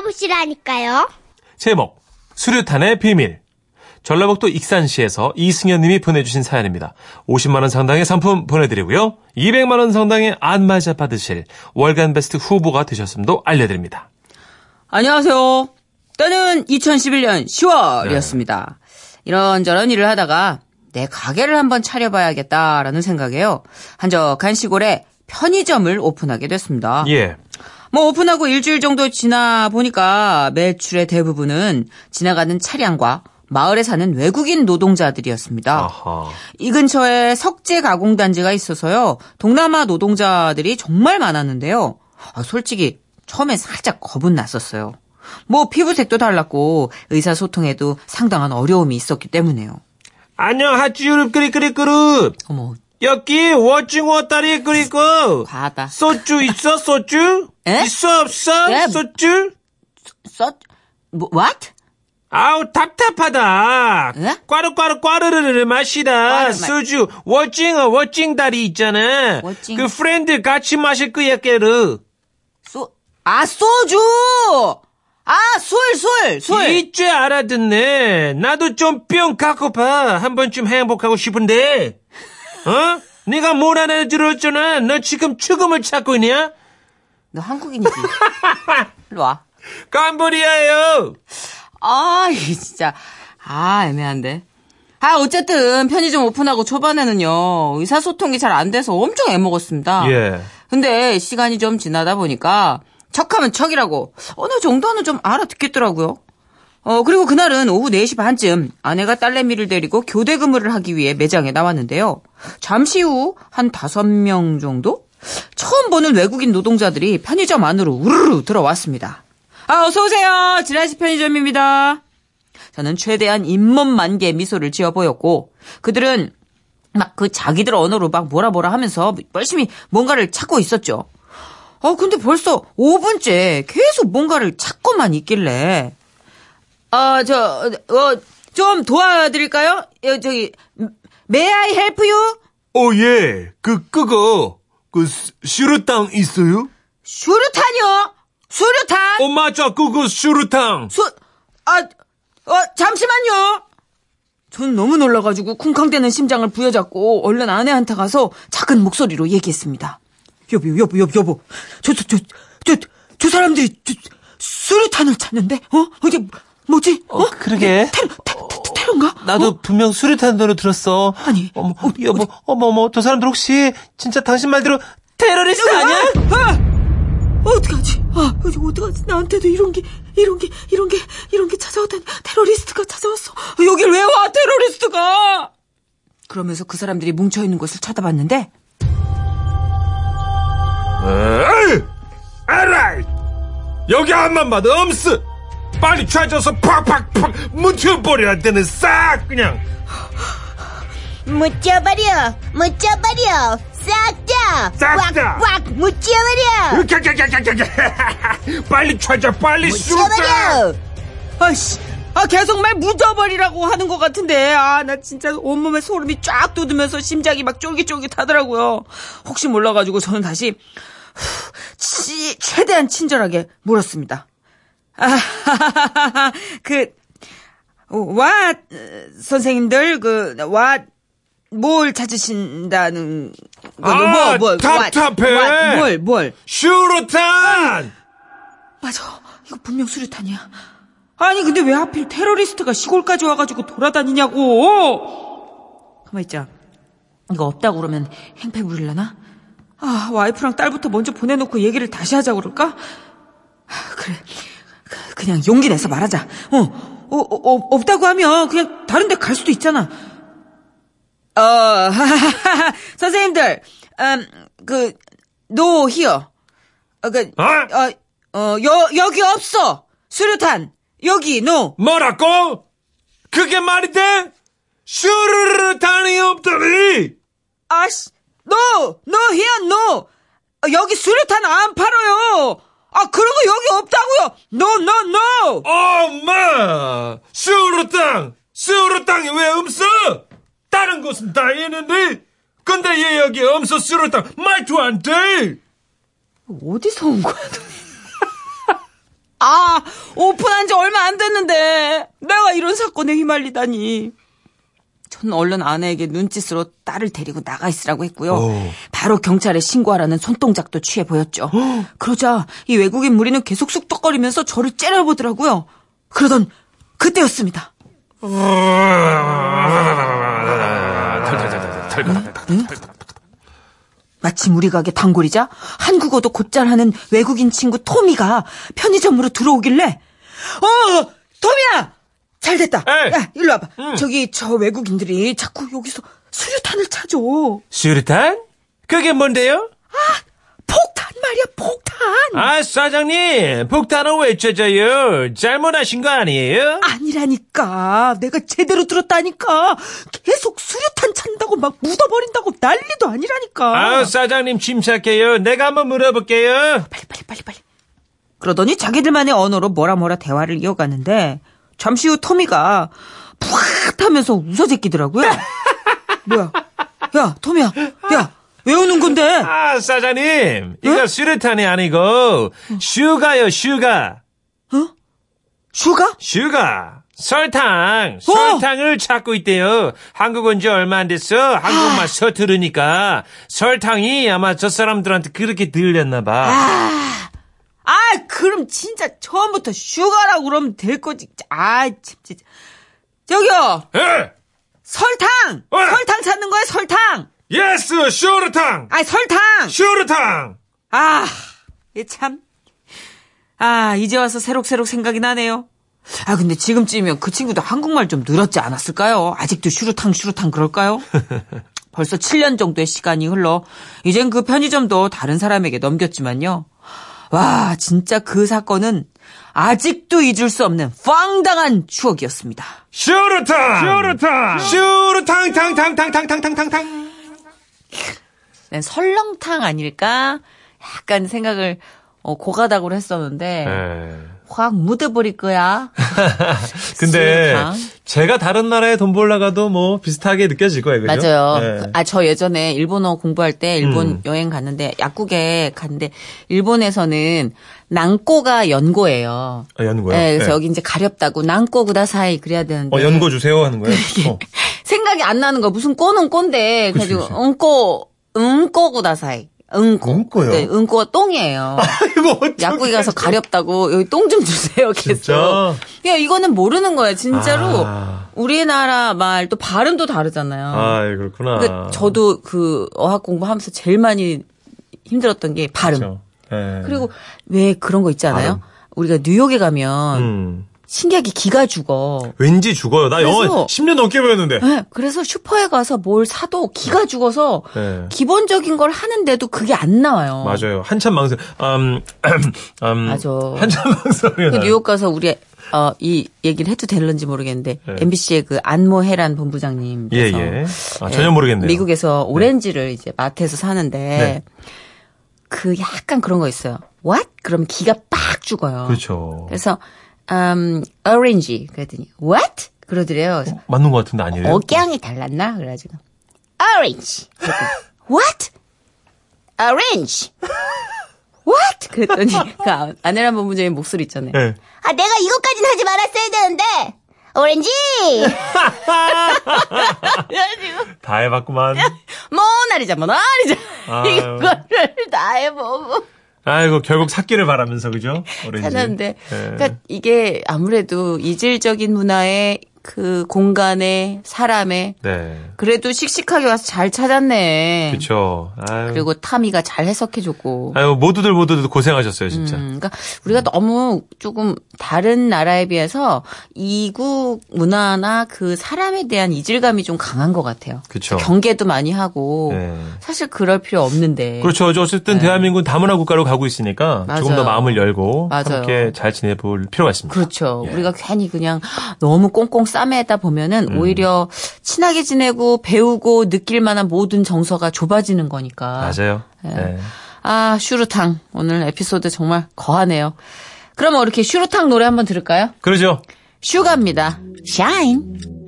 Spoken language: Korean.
들어보시라니까요. 제목 수류탄의 비밀 전라북도 익산시에서 이승현 님이 보내주신 사연입니다. 50만 원 상당의 상품 보내드리고요. 200만 원 상당의 안마자 받으실 월간 베스트 후보가 되셨음도 알려드립니다. 안녕하세요. 때는 2011년 10월이었습니다. 이런저런 일을 하다가 내 가게를 한번 차려봐야겠다라는 생각에요. 한적한 시골에 편의점을 오픈하게 됐습니다. 예. 뭐 오픈하고 일주일 정도 지나 보니까 매출의 대부분은 지나가는 차량과 마을에 사는 외국인 노동자들이었습니다. 아하. 이 근처에 석재 가공 단지가 있어서요. 동남아 노동자들이 정말 많았는데요. 아, 솔직히 처음엔 살짝 겁은 났었어요. 뭐 피부색도 달랐고 의사소통에도 상당한 어려움이 있었기 때문에요. 안녕하쭈 끄리끄리끄르 어머, 여기 워징어 다리 끄리고 과하다. 소주 있어 소주? 에? 있어 없어 예. 소주? 써? 뭐, what? 아우 답답하다. 에? 꽈르꽈르 꽈르르르 마시다. 소주 워징어 워징 다리 있잖아. 워징. 그 프렌드 같이 마실 거야 깨르. 소, 아, 소주! 아, 술, 술, 술! 이제 알아듣네. 나도 좀 뿅 갖고파. 한 번쯤 행복하고 싶은데. 어? 네가 뭘 하나 들었잖아. 너 지금 죽음을 찾고 있냐? 너 한국인이지? 일로 와. 캄보디아요. 아, 이 진짜. 아, 애매한데. 아, 어쨌든 편의점 오픈하고 초반에는요. 의사소통이 잘 안 돼서 엄청 애먹었습니다. 예. 근데 시간이 좀 지나다 보니까 척하면 척이라고 어느 정도는 좀 알아듣겠더라고요. 어, 그리고 그날은 오후 4시 반쯤 아내가 딸내미를 데리고 교대 근무를 하기 위해 매장에 나왔는데요. 잠시 후 한 5명 정도? 처음 보는 외국인 노동자들이 편의점 안으로 우르르 들어왔습니다. 아, 어서오세요. 지라시 편의점입니다. 저는 최대한 잇몸 만개 미소를 지어 보였고, 그들은 막 그 자기들 언어로 막 뭐라 뭐라 하면서 열심히 뭔가를 찾고 있었죠. 어, 근데 벌써 5분째 계속 뭔가를 찾고만 있길래, 아, 저, 어, 좀 도와드릴까요? 어, 저기, May I help you? 어, 예. 그, 그거, 그, 수- 수류탄 있어요? 수류탄이요? 수류탄? 어, 맞아. 그거 수류탄. 수, 아, 어, 잠시만요. 저는 너무 놀라가지고 쿵쾅대는 심장을 부여잡고 얼른 아내한테 가서 작은 목소리로 얘기했습니다. 여보, 여보, 여보, 여보. 저, 저, 저, 저, 저 사람들이 저, 수류탄을 찾는데, 어? 이게 뭐지? 어? 그러게. 테러, 테, 테, 테러인가? 나도 어? 분명 수류탄 노래 들었어. 아니, 어머, 어, 여보, 어머, 어머, 저 사람들 혹시 진짜 당신 말대로 테러리스트 아니야? 아! 어떡하지? 아, 어떡하지? 나한테도 이런 게, 이런 게, 이런 게, 이런 게 찾아왔다니. 테러리스트가 찾아왔어. 여길 왜 와, 테러리스트가! 그러면서 그 사람들이 뭉쳐있는 곳을 쳐다봤는데, 에이! 알아이! 여기 앞만 봐도 엄스! 빨리 찾아서 팍팍팍 묻혀버려야 되는 싹 그냥 묻혀버려, 묻혀버려, 싹 다! 싹 다! 꽉, 꽉, 묻혀버려! 캬캬캬캬캬 빨리 찾아 빨리 묻혀버려! 아씨, 아, 계속 말 묻어버리라고 하는 것 같은데, 아, 나 진짜 온몸에 소름이 쫙 돋으면서 심장이 막 쫄깃쫄깃 하더라고요. 혹시 몰라가지고 저는 다시, 후, 치, 최대한 친절하게 물었습니다. 아, 그, 와, 선생님들, 그, 와, 뭘 찾으신다는, 거, 아, 답답해. what, 뭘, 뭘. 수류탄 맞아. 이거 분명 수류탄이야. 아니, 근데 왜 하필 테러리스트가 시골까지 와가지고 돌아다니냐고! 가만 있자. 이거 없다고 그러면 행패 부리려나? 아, 와이프랑 딸부터 먼저 보내놓고 얘기를 다시 하자고 그럴까? 아, 그래. 그- 그냥 용기 내서 말하자. 어, 어, 어, 어, 없다고 하면 그냥 다른 데 갈 수도 있잖아. 어, 선생님들, 음, 그, no here. 어, 그, 어? 어, 어, 여, 여기 없어! 수류탄! 여기, no! 뭐라고? 그게 말이 돼? 수류탄이 없다니 아씨, no! no here, no! 어, 여기 수류탄 안 팔아요! 아, 그런 거 여기 없다고요! no, no, no! 엄마 수류탄 수류탄이 왜 없어? 다른 곳은 다 있는데 근데 얘 여기 없어 수류탄 말도 안 돼 어디서 온 거야, 너? 아, 오픈한 지 얼마 안 됐는데 내가 이런 사건에 휘말리다니. 전 얼른 아내에게 눈짓으로 딸을 데리고 나가 있으라고 했고요. 오. 바로 경찰에 신고하라는 손동작도 취해 보였죠. 그러자 이 외국인 무리는 계속 쑥덕거리면서 저를 째려보더라고요. 그러던 그때였습니다. 마침 우리 가게 단골이자 한국어도 곧잘 하는 외국인 친구 토미가 편의점으로 들어오길래 어 토미야 잘 됐다 에이. 야 일로 와봐 저기 저 외국인들이 자꾸 여기서 수류탄을 찾아 수류탄? 그게 뭔데요? 폭탄 말이야 폭탄 아, 사장님, 폭탄은 왜 쬐져요? 잘못하신 거 아니에요? 아니라니까 내가 제대로 들었다니까 계속 수류탄 찾는다고 막 묻어버린다고 난리도 아니라니까 아, 사장님 침착해요. 내가 한번 물어볼게요. 빨리 빨리 빨리 빨리. 그러더니 자기들만의 언어로 뭐라 뭐라 대화를 이어가는데 잠시 후 토미가 푸악 하면서 웃어 제끼더라고요. 뭐야? 야, 토미야. 야, 왜 웃는 건데? 아, 사장님, 이거 수류탄이 아니고 sugar요, sugar. Sugar? Sugar. 설탕, 설탕을 찾고 있대요. 한국 온 지 얼마 안 됐어. 한국말 서투르니까 설탕이 아마 저 사람들한테 그렇게 들렸나 봐. 아, 그럼 진짜 처음부터 sugar라고 그러면 될 거지. 아, 참, 진짜. 저기요, 에! 설탕! 어. 설탕 찾는 거야, 설탕! yes, 슈르탕! 아이, 설탕! 슈르탕! 아, 이 참. 아, 이제 와서 새록새록 생각이 나네요. 아, 근데 지금쯤이면 그 친구도 한국말 좀 늘었지 않았을까요? 아직도 슈루탕 슈루탕 그럴까요? 벌써 7년 정도의 시간이 흘러 이젠 그 편의점도 다른 사람에게 넘겼지만요. 와, 진짜 그 사건은 아직도 잊을 수 없는 황당한 추억이었습니다. 슈르탕! 슈르탕! 슈르탕, 탕, 탕, 탕, 탕, 탕, 탕, 탕, 탕. 난 설렁탕 아닐까? 약간 생각을 어, 고가닥으로 했었는데 네. 확 묻어버릴 거야. 근데 수류탕. 제가 다른 나라에 돈 벌러 가도 뭐 비슷하게 느껴질 거예요, 그죠? 맞아요. 네. 아, 저 예전에 일본어 공부할 때 일본 음. 여행 갔는데 약국에 갔는데 일본에서는 난꼬가 연고예요. 아, 연고요? 네, 그래서 네. 여기 이제 가렵다고 난꼬 구다사이 그래야 되는데. 어, 연고 주세요 하는 거예요? 어. 생각이 안 나는 거 무슨 꼬는 꼰대. 그치, 그래가지고. 응꼬 응꼬 구다사이. 응꼬. 응꼬요? 네, 응꼬가 똥이에요. 이거 약국에 가서 가렵다고 여기 똥 좀 주세요. 계속. 진짜? 야 이거는 모르는 거예요. 진짜로 아. 우리나라 말 또 발음도 다르잖아요. 아, 그렇구나. 그러니까 저도 그 어학 공부하면서 제일 많이 힘들었던 게 발음. 그렇죠. 네. 그리고 왜 그런 거 있잖아요. 발음. 우리가 뉴욕에 가면 음. 신기하게 기가 죽어. 왠지 죽어요. 나 영어 그래서- 10년 넘게 배웠는데. 네, 그래서 슈퍼에 가서 뭘 사도 기가 죽어서 네. 기본적인 걸 하는데도 그게 안 나와요. 맞아요. 한참 망설, 음, 음, 맞아. 한참 망설이 그. 뉴욕 가서 우리 어, 이 얘기를 해도 되는지 모르겠는데 네. MBC의 그 안모 해란 본부장님 예, 예. 아, 전혀 모르겠네요. 미국에서 오렌지를 이제 마트에서 사는데 네. 그 약간 그런 거 있어요. What? 그럼 기가 빡 죽어요. 그렇죠. 그래서 um, orange 그랬더니 what? 그러더래요. 그래서 맞는 것 같은데 아니래요? 억양이 달랐나? 그래가지고 orange. what? orange. what? 그랬더니 그 아- 아내란 본부장의 목소리 있잖아요. 네. 아, 내가 이것까진 하지 말았어야 되는데. 오렌지! 다 해봤구만. 모나리자 모나리자 아유. 이거를 다 해보고 아이고, 결국 삭기를 바라면서, 그죠? 오렌지. 찾았는데 예. 그러니까 이게 아무래도 이질적인 문화의 그 공간에 사람의 네. 그래도 씩씩하게 와서 잘 찾았네. 아유. 그리고 타미가 잘 해석해줬고. 아유, 모두들 모두들 고생하셨어요, 진짜. 음, 그러니까 우리가 너무 조금 다른 나라에 비해서 이국 문화나 그 사람에 대한 이질감이 좀 강한 것 같아요. 그쵸. 경계도 많이 하고 네. 사실 그럴 필요 없는데. 그렇죠. 어쨌든 대한민국은 다문화 국가로 가고 있으니까 조금 더 네. 맞아요. 마음을 열고 맞아요. 함께 잘 지내볼 필요가 있습니다. 그렇죠. 예. 우리가 괜히 그냥 너무 꽁꽁 싸매다 보면은 음. 오히려 친하게 지내고 배우고 느낄 만한 모든 정서가 좁아지는 거니까. 맞아요. 네. 아, 슈루탕. 오늘 에피소드 정말 거하네요. 그럼 이렇게 슈루탕 노래 한번 들을까요? 그러죠. 슈가입니다. 샤인.